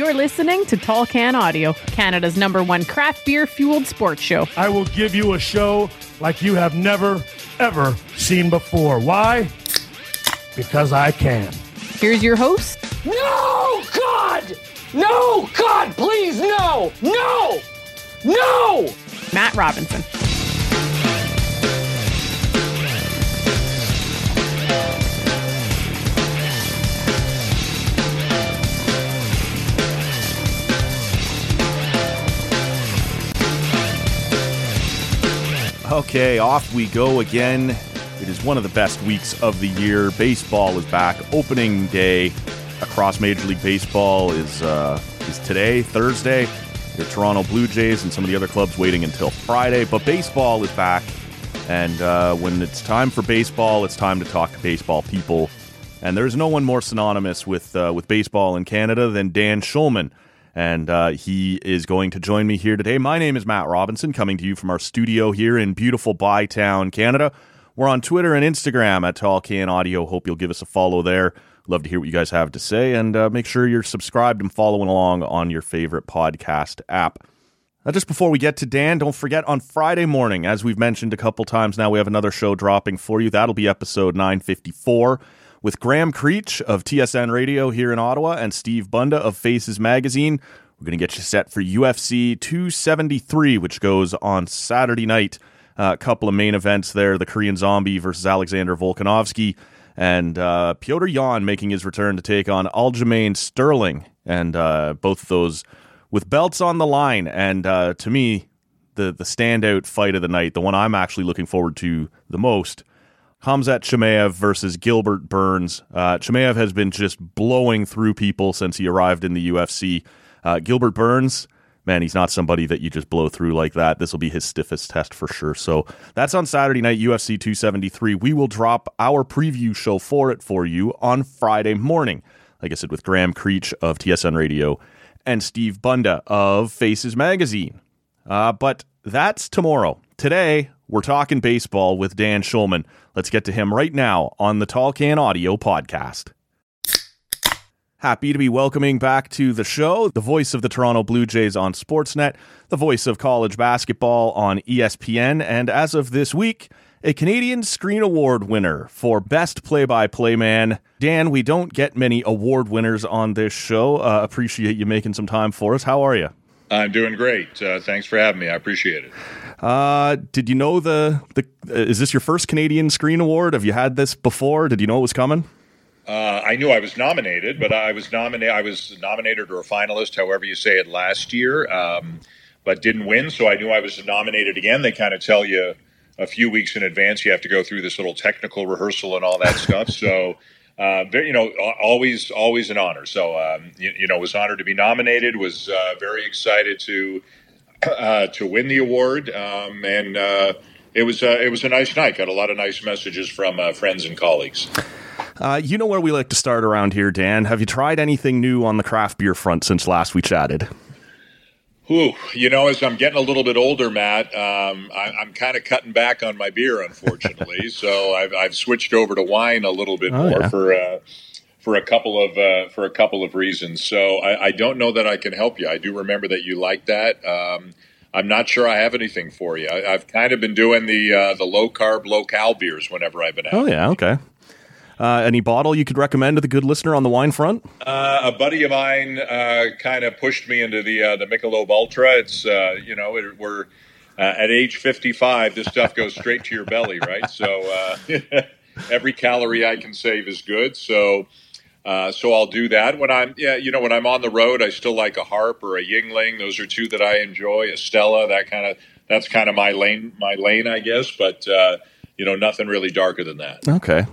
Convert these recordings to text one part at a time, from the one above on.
You're listening to Tall Can Audio, Canada's number one craft beer fueled sports show. I will give you a show like you have never, ever seen before. Why? Because I can. Here's your host, No, God! No, God, please, no! No! No! Matt Robinson. Okay, off we go again. It is one of the best weeks of the year. Baseball is back. Opening day across Major League Baseball is uh, is today, Thursday. Your Toronto Blue Jays and some of the other clubs waiting until Friday, but baseball is back. And uh, when it's time for baseball, it's time to talk to baseball people. And there's no one more synonymous with uh, with baseball in Canada than Dan Shulman. And uh, he is going to join me here today. My name is Matt Robinson, coming to you from our studio here in beautiful Bytown, Canada. We're on Twitter and Instagram at Tall Can Audio. Hope you'll give us a follow there. Love to hear what you guys have to say, and uh, make sure you're subscribed and following along on your favorite podcast app. Now, just before we get to Dan, don't forget on Friday morning, as we've mentioned a couple times now, we have another show dropping for you. That'll be episode 954 with Graham Creech of TSN Radio here in Ottawa and Steve Bunda of Faces Magazine. We're going to get you set for UFC 273, which goes on Saturday night. Uh, a couple of main events there the Korean Zombie versus Alexander Volkanovski, and uh, Petr Yan making his return to take on Aljamain Sterling. And uh, both of those with belts on the line. And uh, to me, the, the standout fight of the night, the one I'm actually looking forward to the most, Hamzat Chimaev versus Gilbert Burns. Uh, has been just blowing through people since he arrived in the UFC. Uh, Gilbert Burns, man, he's not somebody that you just blow through like that. This will be his stiffest test for sure. So that's on Saturday night, UFC 273. We will drop our preview show for it for you on Friday morning. Like I said, with Graham Creech of TSN Radio and Steve Bunda of Faces Magazine. Uh, but that's tomorrow. Today, we're talking baseball with Dan Shulman. Let's get to him right now on the Tall Can Audio podcast. Happy to be welcoming back to the show the voice of the Toronto Blue Jays on Sportsnet, the voice of college basketball on ESPN, and as of this week, a Canadian Screen Award winner for Best Play by Play Man. Dan, we don't get many award winners on this show. Uh, appreciate you making some time for us. How are you? I'm doing great. Uh, thanks for having me. I appreciate it. Uh, did you know the the? Uh, is this your first Canadian Screen Award? Have you had this before? Did you know it was coming? Uh, I knew I was nominated, but I was nominated. I was nominated or a finalist, however you say it, last year, um, but didn't win. So I knew I was nominated again. They kind of tell you a few weeks in advance. You have to go through this little technical rehearsal and all that stuff. So. Uh, very, you know, always, always an honor. So, um, you, you, know, was honored to be nominated. Was uh, very excited to uh, to win the award, um, and uh, it was uh, it was a nice night. Got a lot of nice messages from uh, friends and colleagues. Uh, you know where we like to start around here, Dan. Have you tried anything new on the craft beer front since last we chatted? Ooh, you know, as I'm getting a little bit older, Matt, um, I, am kind of cutting back on my beer, unfortunately. so I've, I've, switched over to wine a little bit Oh, more yeah. for uh, for a couple of uh, for a couple of reasons. So I, I don't know that I can help you. I do remember that you like that. Um, I'm not sure I have anything for you. I, I've kind of been doing the uh, the low carb, low cal beers whenever I've been out. Oh yeah, okay. Uh, any bottle you could recommend to the good listener on the wine front? Uh, a buddy of mine uh, kind of pushed me into the uh, the Michelob Ultra. It's uh, you know it, we're uh, at age 55. This stuff goes straight to your belly, right? So uh, every calorie I can save is good. So. Uh, so I'll do that when I'm, yeah, you know, when I'm on the road. I still like a harp or a Yuengling. Those are two that I enjoy. Estella that kind of, that's kind of my lane, my lane, I guess. But uh, you know, nothing really darker than that. Okay.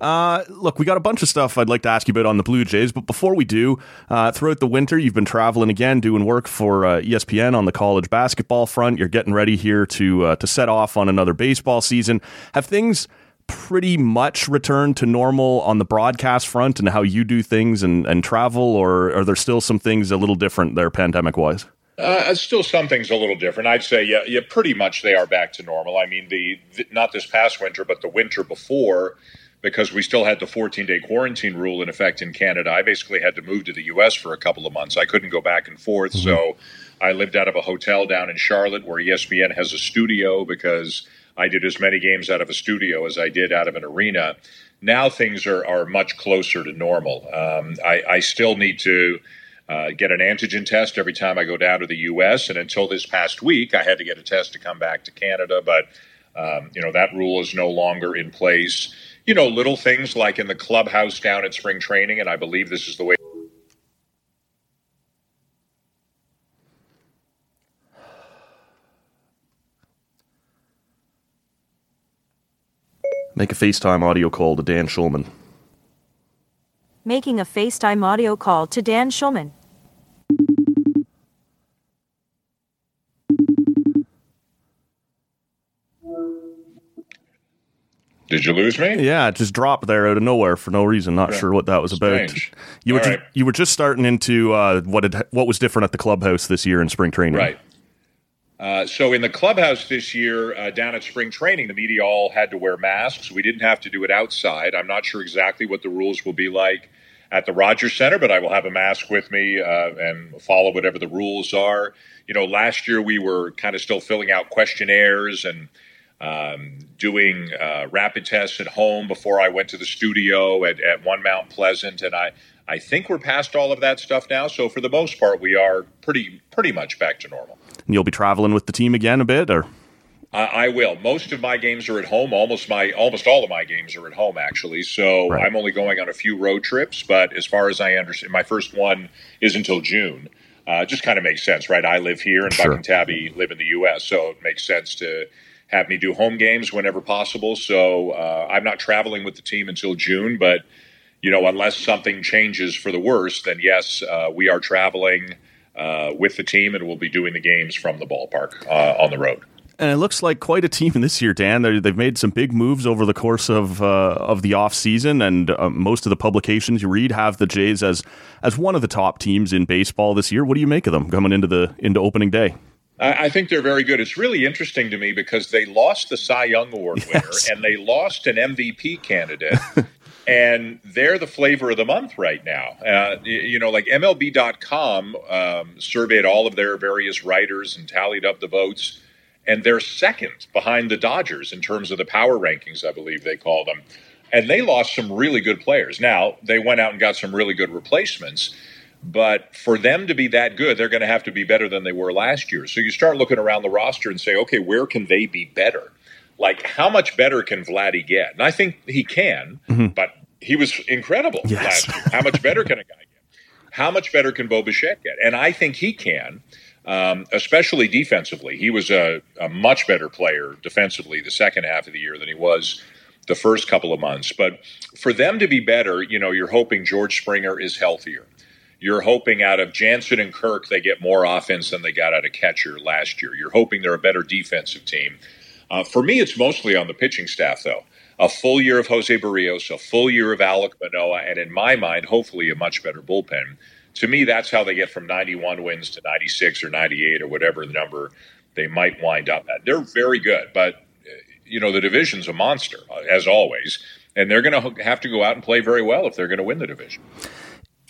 Uh, look, we got a bunch of stuff I'd like to ask you about on the Blue Jays, but before we do, uh, throughout the winter, you've been traveling again, doing work for uh, ESPN on the college basketball front. You're getting ready here to to set off on another baseball season. Have things pretty much returned to normal on the broadcast front and how you do things and, and travel, or are there still some things a little different there, pandemic wise? Uh, still, some things a little different. I'd say, yeah, yeah, pretty much they are back to normal. I mean, the, the not this past winter, but the winter before, because we still had the 14 day quarantine rule in effect in Canada. I basically had to move to the U.S. for a couple of months. I couldn't go back and forth, mm-hmm. so I lived out of a hotel down in Charlotte, where ESPN has a studio, because I did as many games out of a studio as I did out of an arena. Now things are are much closer to normal. Um, I, I still need to uh, get an antigen test every time I go down to the U.S. And until this past week, I had to get a test to come back to Canada. But um, you know that rule is no longer in place. You know, little things like in the clubhouse down at spring training, and I believe this is the way. Make a FaceTime audio call to Dan Shulman making a FaceTime audio call to Dan Shulman. Did you lose me? Yeah, it just dropped there out of nowhere for no reason. Not sure what that was Strange. about. You were All ju- you were just starting into uh, what had, what was different at the clubhouse this year in spring training. Right. Uh, so in the clubhouse this year, uh, down at spring training, the media all had to wear masks. We didn't have to do it outside. I'm not sure exactly what the rules will be like at the Rogers Center, but I will have a mask with me uh, and follow whatever the rules are. You know, last year we were kind of still filling out questionnaires and um, doing uh, rapid tests at home before I went to the studio at, at One Mount Pleasant, and I I think we're past all of that stuff now. So for the most part, we are pretty pretty much back to normal. And you'll be traveling with the team again a bit, or I, I will. Most of my games are at home. Almost my almost all of my games are at home actually. So Right. I'm only going on a few road trips. But as far as I understand, my first one is until June. Uh, it just kind of makes sense, right? I live here, and Buck and Tabby live in the U.S., so it makes sense to have me do home games whenever possible. So uh, I'm not traveling with the team until June, but you know, unless something changes for the worse, then yes, uh, we are traveling uh, with the team, and we'll be doing the games from the ballpark uh, on the road. and it looks like quite a team this year, Dan. They're, they've made some big moves over the course of uh, of the off season, and uh, most of the publications you read have the Jays as as one of the top teams in baseball this year. What do you make of them coming into the into opening day? I, I think they're very good. It's really interesting to me because they lost the Cy Young Award winner and they lost an MVP candidate. and they're the flavor of the month right now. Uh, you know, like MLB.com um, surveyed all of their various writers and tallied up the votes, and they're second behind the Dodgers in terms of the power rankings, I believe they call them. And they lost some really good players. Now, they went out and got some really good replacements. But for them to be that good, they're going to have to be better than they were last year. So you start looking around the roster and say, okay, where can they be better? Like, how much better can Vladdy get? And I think he can, but he was incredible Yes. How much better can a guy get? How much better can Bo Bichette get? And I think he can, um, especially defensively. He was a, a much better player defensively the second half of the year than he was the first couple of months. But for them to be better, you know, you're hoping George Springer is healthier. You're hoping out of Jansen and Kirk they get more offense than they got out of catcher last year. You're hoping they're a better defensive team. Uh, for me, it's mostly on the pitching staff, though. A full year of Jose Berrios, a full year of Alek Manoah, and in my mind, hopefully a much better bullpen. To me, that's how they get from 91 wins to 96 or 98 or whatever the number they might wind up at. They're very good, but uh, you know the division's a monster uh, as always, and they're going to have to go out and play very well if they're going to win the division.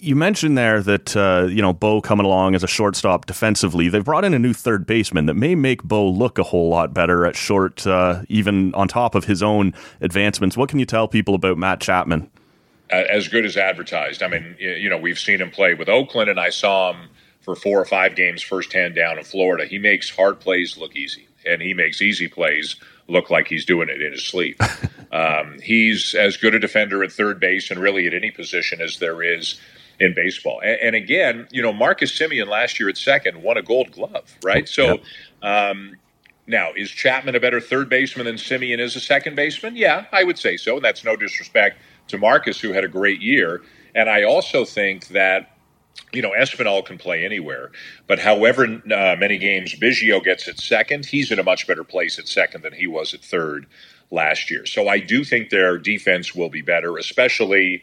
You mentioned there that uh, you know Bo coming along as a shortstop defensively. They've brought in a new third baseman that may make Bo look a whole lot better at short, uh, even on top of his own advancements. What can you tell people about Matt Chapman? As good as advertised. I mean, you know, we've seen him play with Oakland, and I saw him for four or five games firsthand down in Florida. He makes hard plays look easy, and he makes easy plays look like he's doing it in his sleep. um, he's as good a defender at third base and really at any position as there is in baseball. And, and, again, you know, Marcus Semien last year at second won a Gold Glove, right? So. Um, now, is Chapman a better third baseman than Semien is a second baseman? Yeah, I would say so. And that's no disrespect to Marcus, who had a great year. And I also think that you know, Espinal can play anywhere, but however uh, many games Biggio gets at second, he's in a much better place at second than he was at third last year. So I do think their defense will be better, especially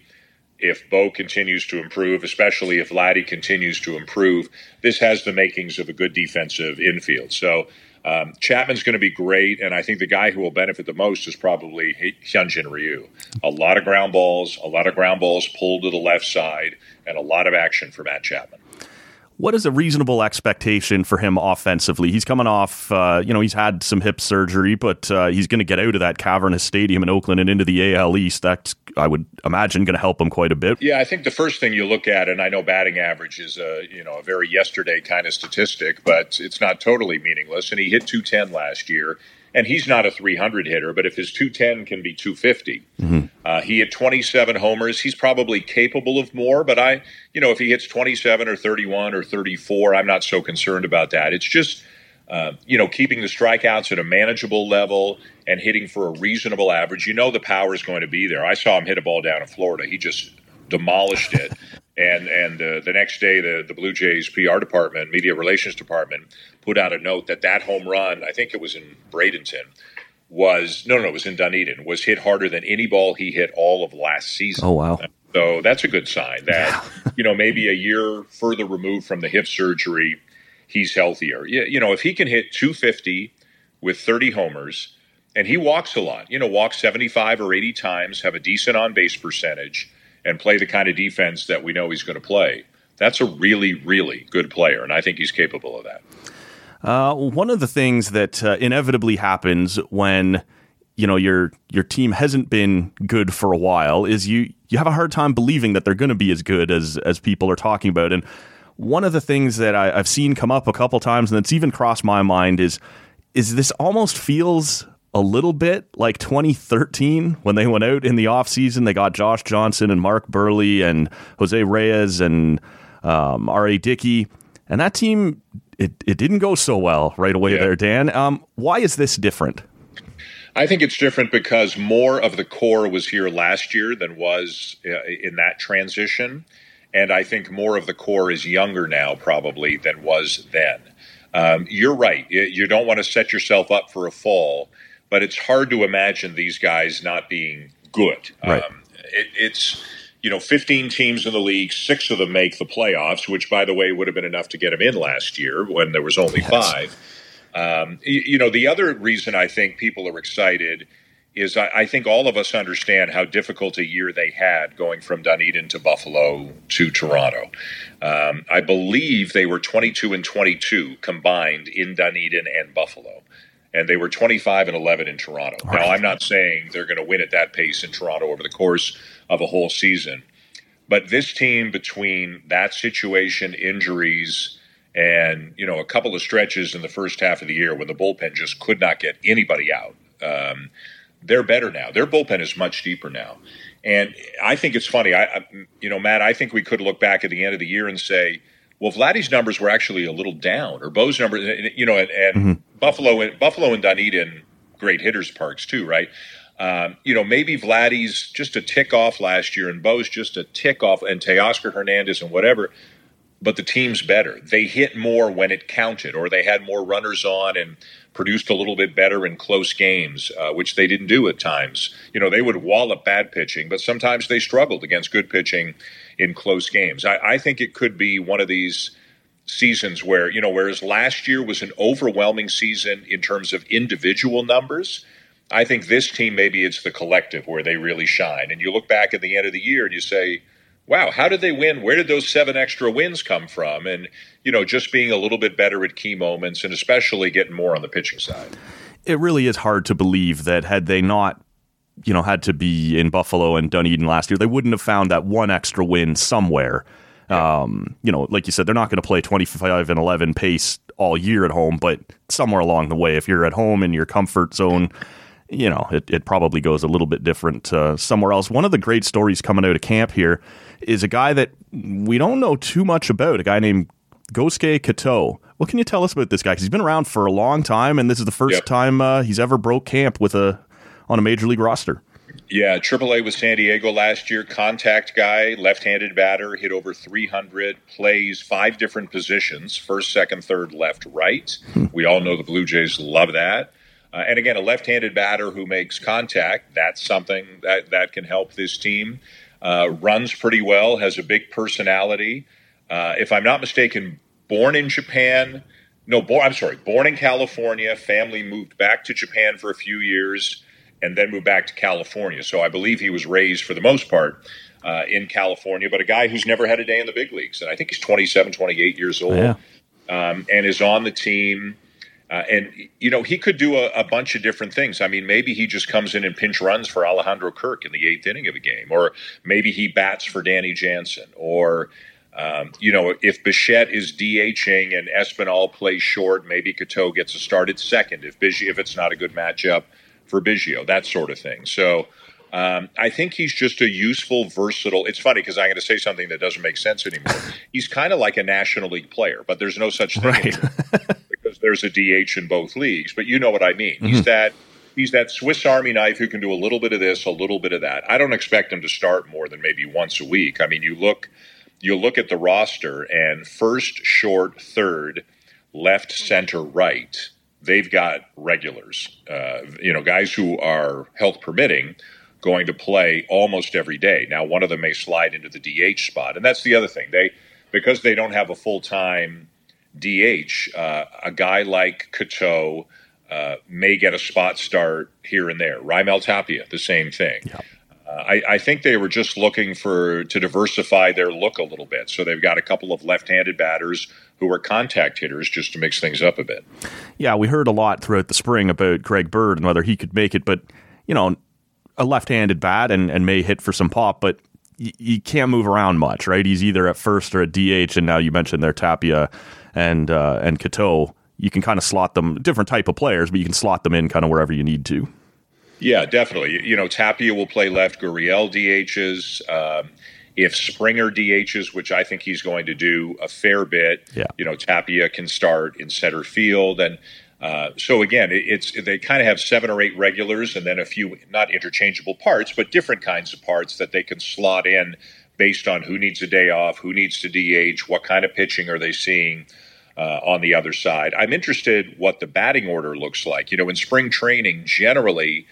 if Bo continues to improve, especially if Vladdy continues to improve. This has the makings of a good defensive infield. So um, Chapman's going to be great, and I think the guy who will benefit the most is probably Hyunjin Ryu. A lot of ground balls, a lot of ground balls pulled to the left side, and a lot of action for Matt Chapman what is a reasonable expectation for him offensively? He's coming off, uh, you know, he's had some hip surgery, but uh, he's going to get out of that cavernous stadium in Oakland and into the AL East. That's, I would imagine, going to help him quite a bit. Yeah, I think the first thing you look at, and I know batting average is a, you know, a very yesterday kind of statistic, but it's not totally meaningless. And he hit 210 last year and he's not a 300 hitter, but if his 210 can be 250, mm-hmm. uh, he had 27 homers. He's probably capable of more, but I, you know, if he hits 27 or 31 or 34, I'm not so concerned about that. It's just, uh, you know, keeping the strikeouts at a manageable level and hitting for a reasonable average. You know, the power is going to be there. I saw him hit a ball down in Florida. He just demolished it. and and uh, the next day, the the Blue Jays PR department, media relations department, put out a note that that home run, I think it was in Bradenton, was no, no, it was in Dunedin, was hit harder than any ball he hit all of last season. Oh wow! So that's a good sign that you know maybe a year further removed from the hip surgery, he's healthier. You know, if he can hit 250 with 30 homers, and he walks a lot, you know, walks 75 or 80 times, have a decent on base percentage, and play the kind of defense that we know he's going to play. That's a really, really good player, and I think he's capable of that. Uh, one of the things that uh, inevitably happens when you know your your team hasn't been good for a while is you you have a hard time believing that they're going to be as good as as people are talking about. And one of the things that I, I've seen come up a couple times, and it's even crossed my mind, is is this almost feels a little bit like 2013 when they went out in the offseason. They got Josh Johnson and Mark Buehrle and Jose Reyes and um, R.A. Dickey. And that team it, it didn't go so well right away yeah. there, Dan. Um, why is this different? I think it's different because more of the core was here last year than was uh, in that transition. And I think more of the core is younger now, probably, than was then. Um, you're right. You don't want to set yourself up for a fall, but it's hard to imagine these guys not being good. Right. Um, it, it's you know, 15 teams in the league, six of them make the playoffs, which, by the way, would have been enough to get them in last year when there was only yes. five. Um, you, you, know, the other reason I think people are excited is I, I, think all of us understand how difficult a year they had going from Dunedin to Buffalo to Toronto. Um, I believe they were 22 and 22 combined in Dunedin and Buffalo and they were 25 and 11 in Toronto. Right. Now, I'm not saying they're going to win at that pace in Toronto over the course of a whole season, but this team, between that situation, injuries, and you know a couple of stretches in the first half of the year when the bullpen just could not get anybody out, um, they're better now. Their bullpen is much deeper now, and I think it's funny. I, I, you know, Matt, I think we could look back at the end of the year and say well, Vladdy's numbers were actually a little down, or Bo's numbers, you know, and, and mm-hmm. Buffalo, and Buffalo and Dunedin, great hitters parks too, right? Um, you know, maybe Vladdy's just a tick off last year, and Bo's just a tick off, and Teoscar Hernandez and whatever. But the team's better. They hit more when it counted, or they had more runners on and produced a little bit better in close games, uh, which they didn't do at times. You know, they would wallop bad pitching, but sometimes they struggled against good pitching in close games. I, I think it could be one of these seasons where, you know, whereas last year was an overwhelming season in terms of individual numbers, I think this team maybe it's the collective where they really shine. And you look back at the end of the year and you say, wow, how did they win? Where did those seven extra wins come from? And, you know, just being a little bit better at key moments and especially getting more on the pitching side. It really is hard to believe that had they not, you know, had to be in Buffalo and Dunedin last year, they wouldn't have found that one extra win somewhere. Um, you know, like you said, they're not going to play 25 and 11 pace all year at home, but somewhere along the way, if you're at home in your comfort zone, you know, it, it probably goes a little bit different uh, somewhere else. One of the great stories coming out of camp here is a guy that we don't know too much about, a guy named Gosuke Katoh. What can you tell us about this guy? Because he's been around for a long time, and this is the first Yep. time uh, he's ever broke camp with a on a major league roster. Yeah, AAA with San Diego last year. Contact guy, left-handed batter, hit over 300. Plays five different positions: first, second, third, left, right. We all know the Blue Jays love that. Uh, and again, a left-handed batter who makes contact. That's something that that can help this team. Uh, runs pretty well. Has a big personality. Uh, if I'm not mistaken, born in Japan. No, born, I'm sorry, born in California. Family moved back to Japan for a few years and then moved back to California. So I believe he was raised for the most part uh, in California, but a guy who's never had a day in the big leagues. And I think he's 27, 28 years old Yeah. um, and is on the team. Uh, and, you know, he could do a, a bunch of different things. I mean, maybe he just comes in and pinch runs for Alejandro Kirk in the eighth inning of a game, or maybe he bats for Danny Jansen, or, um, you know, if Bichette is DHing and Espinal plays short, maybe Katoh gets a start at second if if it's not a good matchup Biggio, that sort of thing. So um, I think he's just a useful, versatile. It's funny because I'm going to say something that doesn't make sense anymore. He's kind of like a National League player, but there's no such thing Right. because there's a DH in both leagues. But you know what I mean. He's that. He's that Swiss Army knife who can do a little bit of this, a little bit of that. I don't expect him to start more than maybe once a week. I mean, you look, you look at the roster, and first, short, third, left, center, right. They've got regulars, uh, you know, guys who are health permitting, going to play almost every day. Now, one of them may slide into the DH spot, and that's the other thing. They because they don't have a full time DH, uh, a guy like Katoh uh, may get a spot start here and there. Raimel Tapia, the same thing. Uh, I, I think they were just looking for to diversify their look a little bit. So they've got a couple of left-handed batters who are contact hitters just to mix things up a bit. Yeah, we heard a lot throughout the spring about Greg Bird and whether he could make it, but you know, a left-handed bat and, and may hit for some pop, but y- you can't move around much, right? He's either at first or at DH, and now you mentioned their Tapia and uh, and Katoh. You can kind of slot them different type of players, but you can slot them in kind of wherever you need to. Yeah, definitely. You- know, Tapia will play left, Gurriel DHs. Um, if Springer DHs, which I think he's going to do a fair bit, Yeah. you know, Tapia can start in center field. And uh, so again, it, it's they kind of have seven or eight regulars and then a few not interchangeable parts, but different kinds of parts that they can slot in based on who needs a day off, who needs to DH, what kind of pitching are they seeing uh, on the other side. I'm interested what the batting order looks like. You know, in spring training, generally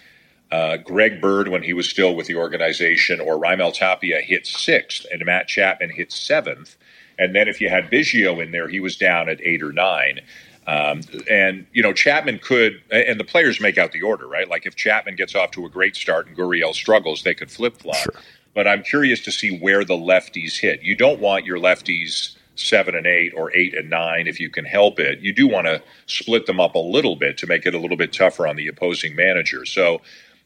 uh, Greg Bird, when he was still with the organization, or Raimel Tapia hit sixth, and Matt Chapman hit seventh. And then if you had Biggio in there, he was down at eight or nine. Um, and you know Chapman could, and the players make out the order, right? Like if Chapman gets off to a great start and Gurriel struggles, they could flip flop. But I'm curious to see where the lefties hit. You don't want your lefties seven and eight or eight and nine if you can help it. You do want to split them up a little bit to make it a little bit tougher on the opposing manager. So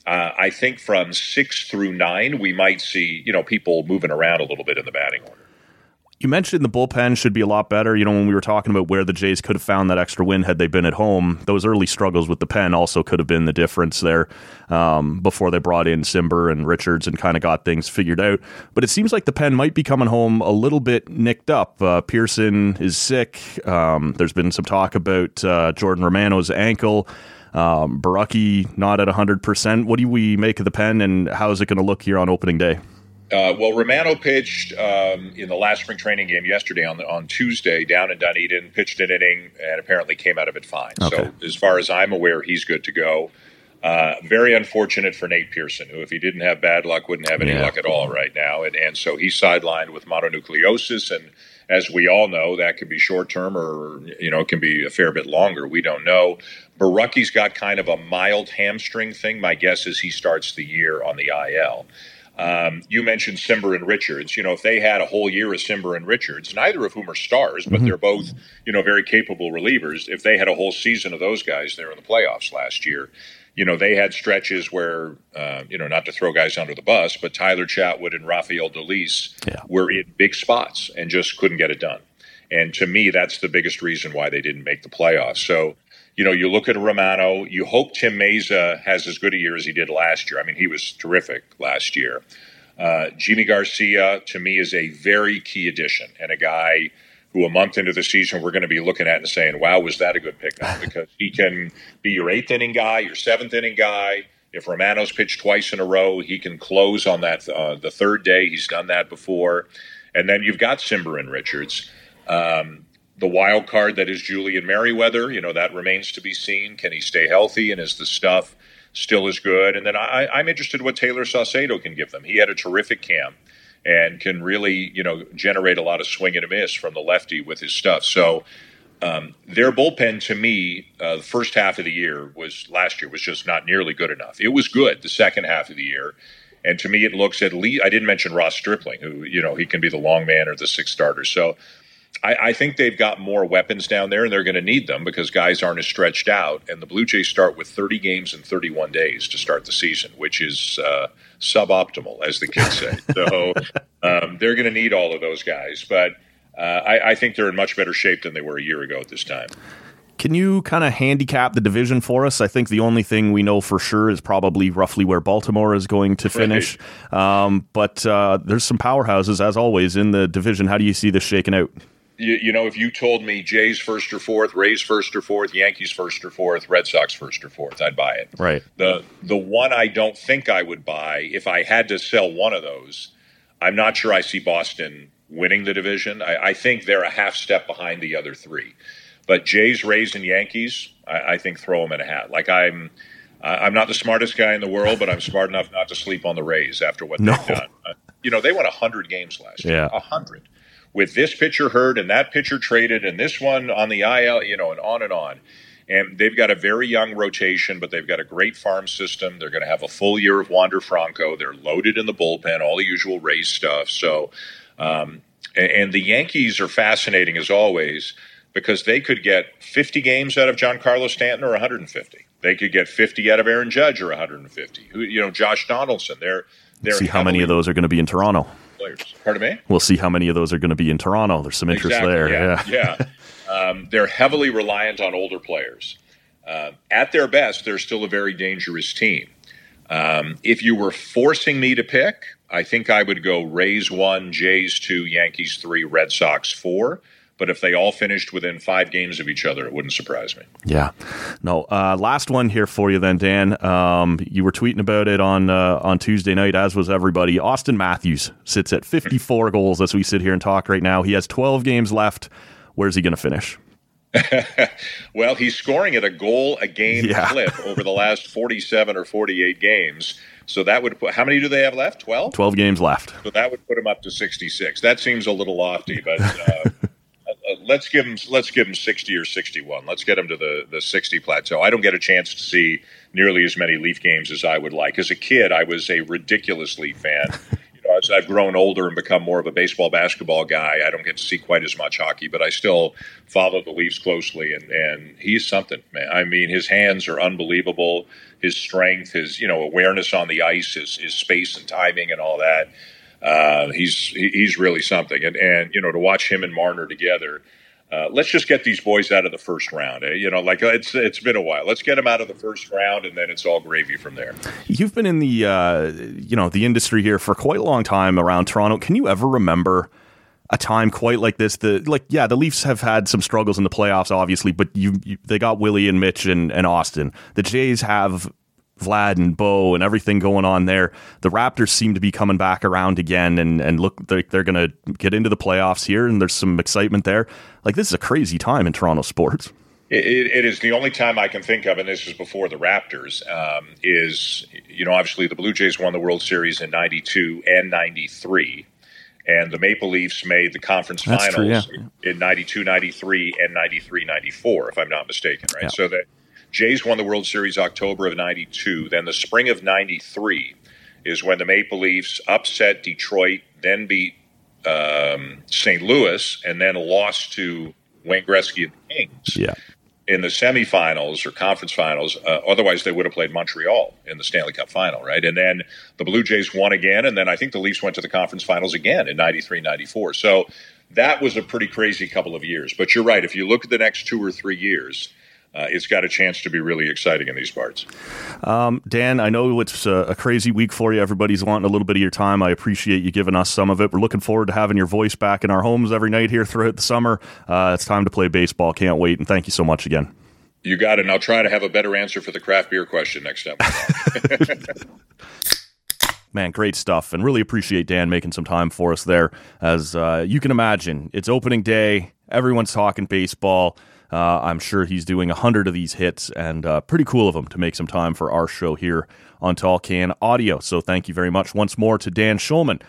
uh, I think from six through nine, we might see you know people moving around a little bit in the batting order. You mentioned the bullpen should be a lot better. You know, when we were talking about where the Jays could have found that extra win had they been at home, those early struggles with the pen also could have been the difference there um, before they brought in Cimber and Richards and kind of got things figured out. But it seems like the pen might be coming home a little bit nicked up. Uh, Pearson is sick. Um, there's been some talk about uh, Jordan Romano's ankle. Um, Borucki not at 100%. What do we make of the pen and how is it going to look here on opening day? Uh, well, Romano pitched um, in the last spring training game yesterday on on Tuesday down in Dunedin. Pitched an inning and apparently came out of it fine. Okay. So as far as I'm aware, he's good to go. Uh, very unfortunate for Nate Pearson, who if he didn't have bad luck, wouldn't have any Yeah. luck at all right now, and and so he's sidelined with mononucleosis, and as we all know, that could be short term or you know it can be a fair bit longer. We don't know. Borucki's got kind of a mild hamstring thing. My guess is he starts the year on the IL. Um, you mentioned Cimber and Richards. You know, if they had a whole year of Cimber and Richards, neither of whom are stars, but Mhm. they're both, you know, very capable relievers. If they had a whole season of those guys there in the playoffs last year, you know, they had stretches where, uh, you know, not to throw guys under the bus, but Tyler Chatwood and Rafael Dolis were in big spots and just couldn't get it done. And to me, that's the biggest reason why they didn't make the playoffs. So, you know, you look at Romano, you hope Tim Mayza has as good a year as he did last year. I mean, he was terrific last year. Uh, Yimi Garcia, to me, is a very key addition and a guy who a month into the season we're going to be looking at and saying, wow, was that a good pickup? Because he can be your eighth inning guy, your seventh inning guy. If Romano's pitched twice in a row, he can close on that uh, the third day. He's done that before. And then you've got Cimber and Richards. Um, the wild card that is Julian Merryweather, you know, that remains to be seen. Can he stay healthy and is the stuff still as good? And then I, I'm interested what Taylor Saucedo can give them. He had a terrific camp and can really, you know, generate a lot of swing and a miss from the lefty with his stuff. So um, their bullpen to me, uh, the first half of the year was last year was just not nearly good enough. It was good the second half of the year. And to me, it looks at least, I didn't mention Ross Stripling, who, you know, he can be the long man or the six starter. So I, I think they've got more weapons down there, and they're going to need them because guys aren't as stretched out. And the Blue Jays start with 30 games in 31 days to start the season, which is uh, suboptimal, as the kids say. so um, they're going to need all of those guys. But uh, I, I think they're in much better shape than they were a year ago at this time. Can you kind of handicap the division for us? I think the only thing we know for sure is probably roughly where Baltimore is going to finish. Um, but uh, there's some powerhouses, as always, in the division. How do you see this shaking out? You, you know, if you told me Jays first or fourth, Rays first or fourth, Yankees first or fourth, Red Sox first or fourth, I'd buy it. Right. The the one I don't think I would buy if I had to sell one of those, I'm not sure I see Boston winning the division. I, I think they're a half step behind the other three. But Jays, Rays, and Yankees, I, I think throw them in a hat. Like I'm, I'm not the smartest guy in the world, but I'm smart enough not to sleep on the Rays after what No. they've done. Uh, you know, they won hundred games last year. Yeah. A hundred with this pitcher hurt and that pitcher traded and this one on the IL, you know, and on and on. And they've got a very young rotation, but they've got a great farm system. They're going to have a full year of Wander Franco. They're loaded in the bullpen, all the usual Rays stuff. So, um, and, and the Yankees are fascinating as always because they could get 50 games out of Giancarlo Stanton or 150. They could get 50 out of Aaron Judge or 150. Who, you know, Josh Donaldson. They're they're see how many of those are going to be in Toronto. Players. Pardon me. We'll see how many of those are going to be in Toronto. There's some interest Exactly, there. Yeah, Yeah. yeah. Um, they're heavily reliant on older players. Uh, at their best, they're still a very dangerous team. Um, if you were forcing me to pick, I think I would go Rays one, Jays two, Yankees three, Red Sox four. But if they all finished within five games of each other, it wouldn't surprise me. Yeah. No. Uh, last one here for you, then, Dan. Um, you were tweeting about it on uh, on Tuesday night, as was everybody. Auston Matthews sits at 54 goals as we sit here and talk right now. He has 12 games left. Where's he going to finish? Well, he's scoring at a goal a game Yeah. clip over the last 47 or 48 games. So that would put, how many do they have left? 12? 12 games left. So that would put him up to 66. That seems a little lofty, but uh, uh, let's give him let's give him 60 or 61. Let's get him to the the 60 plateau. I don't get a chance to see nearly as many Leaf games as I would like. As a kid, I was a ridiculous Leaf fan. You know, as I've grown older and become more of a baseball basketball guy, I don't get to see quite as much hockey, but I still follow the Leafs closely and and he's something, man. I mean, his hands are unbelievable. His strength, his you know awareness on the ice, his his space and timing and all that. Uh, he's he- he's really something, and and you know to watch him and Marner together. Uh, let's just get these boys out of the first round. Eh? You know, like it's it's been a while. Let's get them out of the first round, and then it's all gravy from there. You've been in the uh, you know the industry here for quite a long time around Toronto. Can you ever remember a time quite like this? The like yeah, the Leafs have had some struggles in the playoffs, obviously, but you, you they got Willie and Mitch and, and Auston. The Jays have Vlad and Bo and everything going on there. The Raptors seem to be coming back around again, and and look, they're, they're going to get into the playoffs here, and there's some excitement there. Like this is a crazy time in Toronto sports. It, it, is the only time I can think of, and this is before the Raptors. Um, is you know obviously the Blue Jays won the World Series in '92 and '93, and the Maple Leafs made the conference That's true, finals yeah. in '92, '93, and '93, '94, if I'm not mistaken. Right, Yeah. so the Jays won the World Series October of '92. Then the spring of '93 is when the Maple Leafs upset Detroit, then beat um, St. Louis, and then lost to Wayne Gretzky and the Kings Yeah. in the semifinals or conference finals. Uh, otherwise, they would have played Montreal in the Stanley Cup final, right? And then the Blue Jays won again, and then I think the Leafs went to the conference finals again in 93 94. So that was a pretty crazy couple of years. But you're right. If you look at the next two or three years, uh, it's got a chance to be really exciting in these parts. Um, Dan, I know it's a, a crazy week for you. Everybody's wanting a little bit of your time. I appreciate you giving us some of it. We're looking forward to having your voice back in our homes every night here throughout the summer. Uh, it's time to play baseball. Can't wait. And thank you so much again. You got it. And I'll try to have a better answer for the craft beer question next time. Man, great stuff, and really appreciate Dan making some time for us there. As uh, you can imagine, it's opening day. Everyone's talking baseball. Uh, I'm sure he's doing a hundred of these hits, and uh, pretty cool of him to make some time for our show here on Tall Can Audio. So thank you very much once more to Dan Shulman.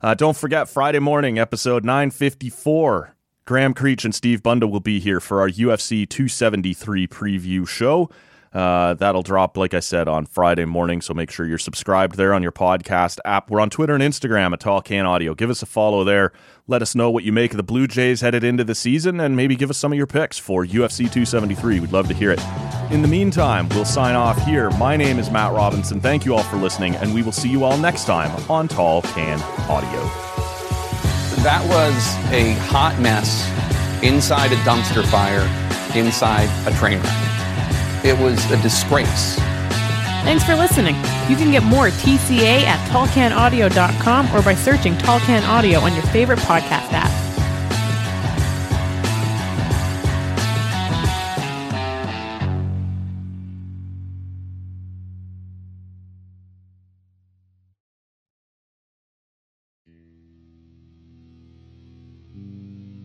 Uh, don't forget Friday morning, episode 954. Graham Creech and Steve Bunda will be here for our UFC 273 preview show. Uh, that'll drop, like I said, on Friday morning. So make sure you're subscribed there on your podcast app. We're on Twitter and Instagram at Tall Can Audio. Give us a follow there. Let us know what you make of the Blue Jays headed into the season, and maybe give us some of your picks for UFC 273. We'd love to hear it. In the meantime, we'll sign off here. My name is Matt Robinson. Thank you all for listening, and we will see you all next time on Tall Can Audio. That was a hot mess inside a dumpster fire, inside a train wreck. It was a disgrace. Thanks for listening. You can get more TCA at tallcanaudio.com or by searching Tall Audio on your favorite podcast app.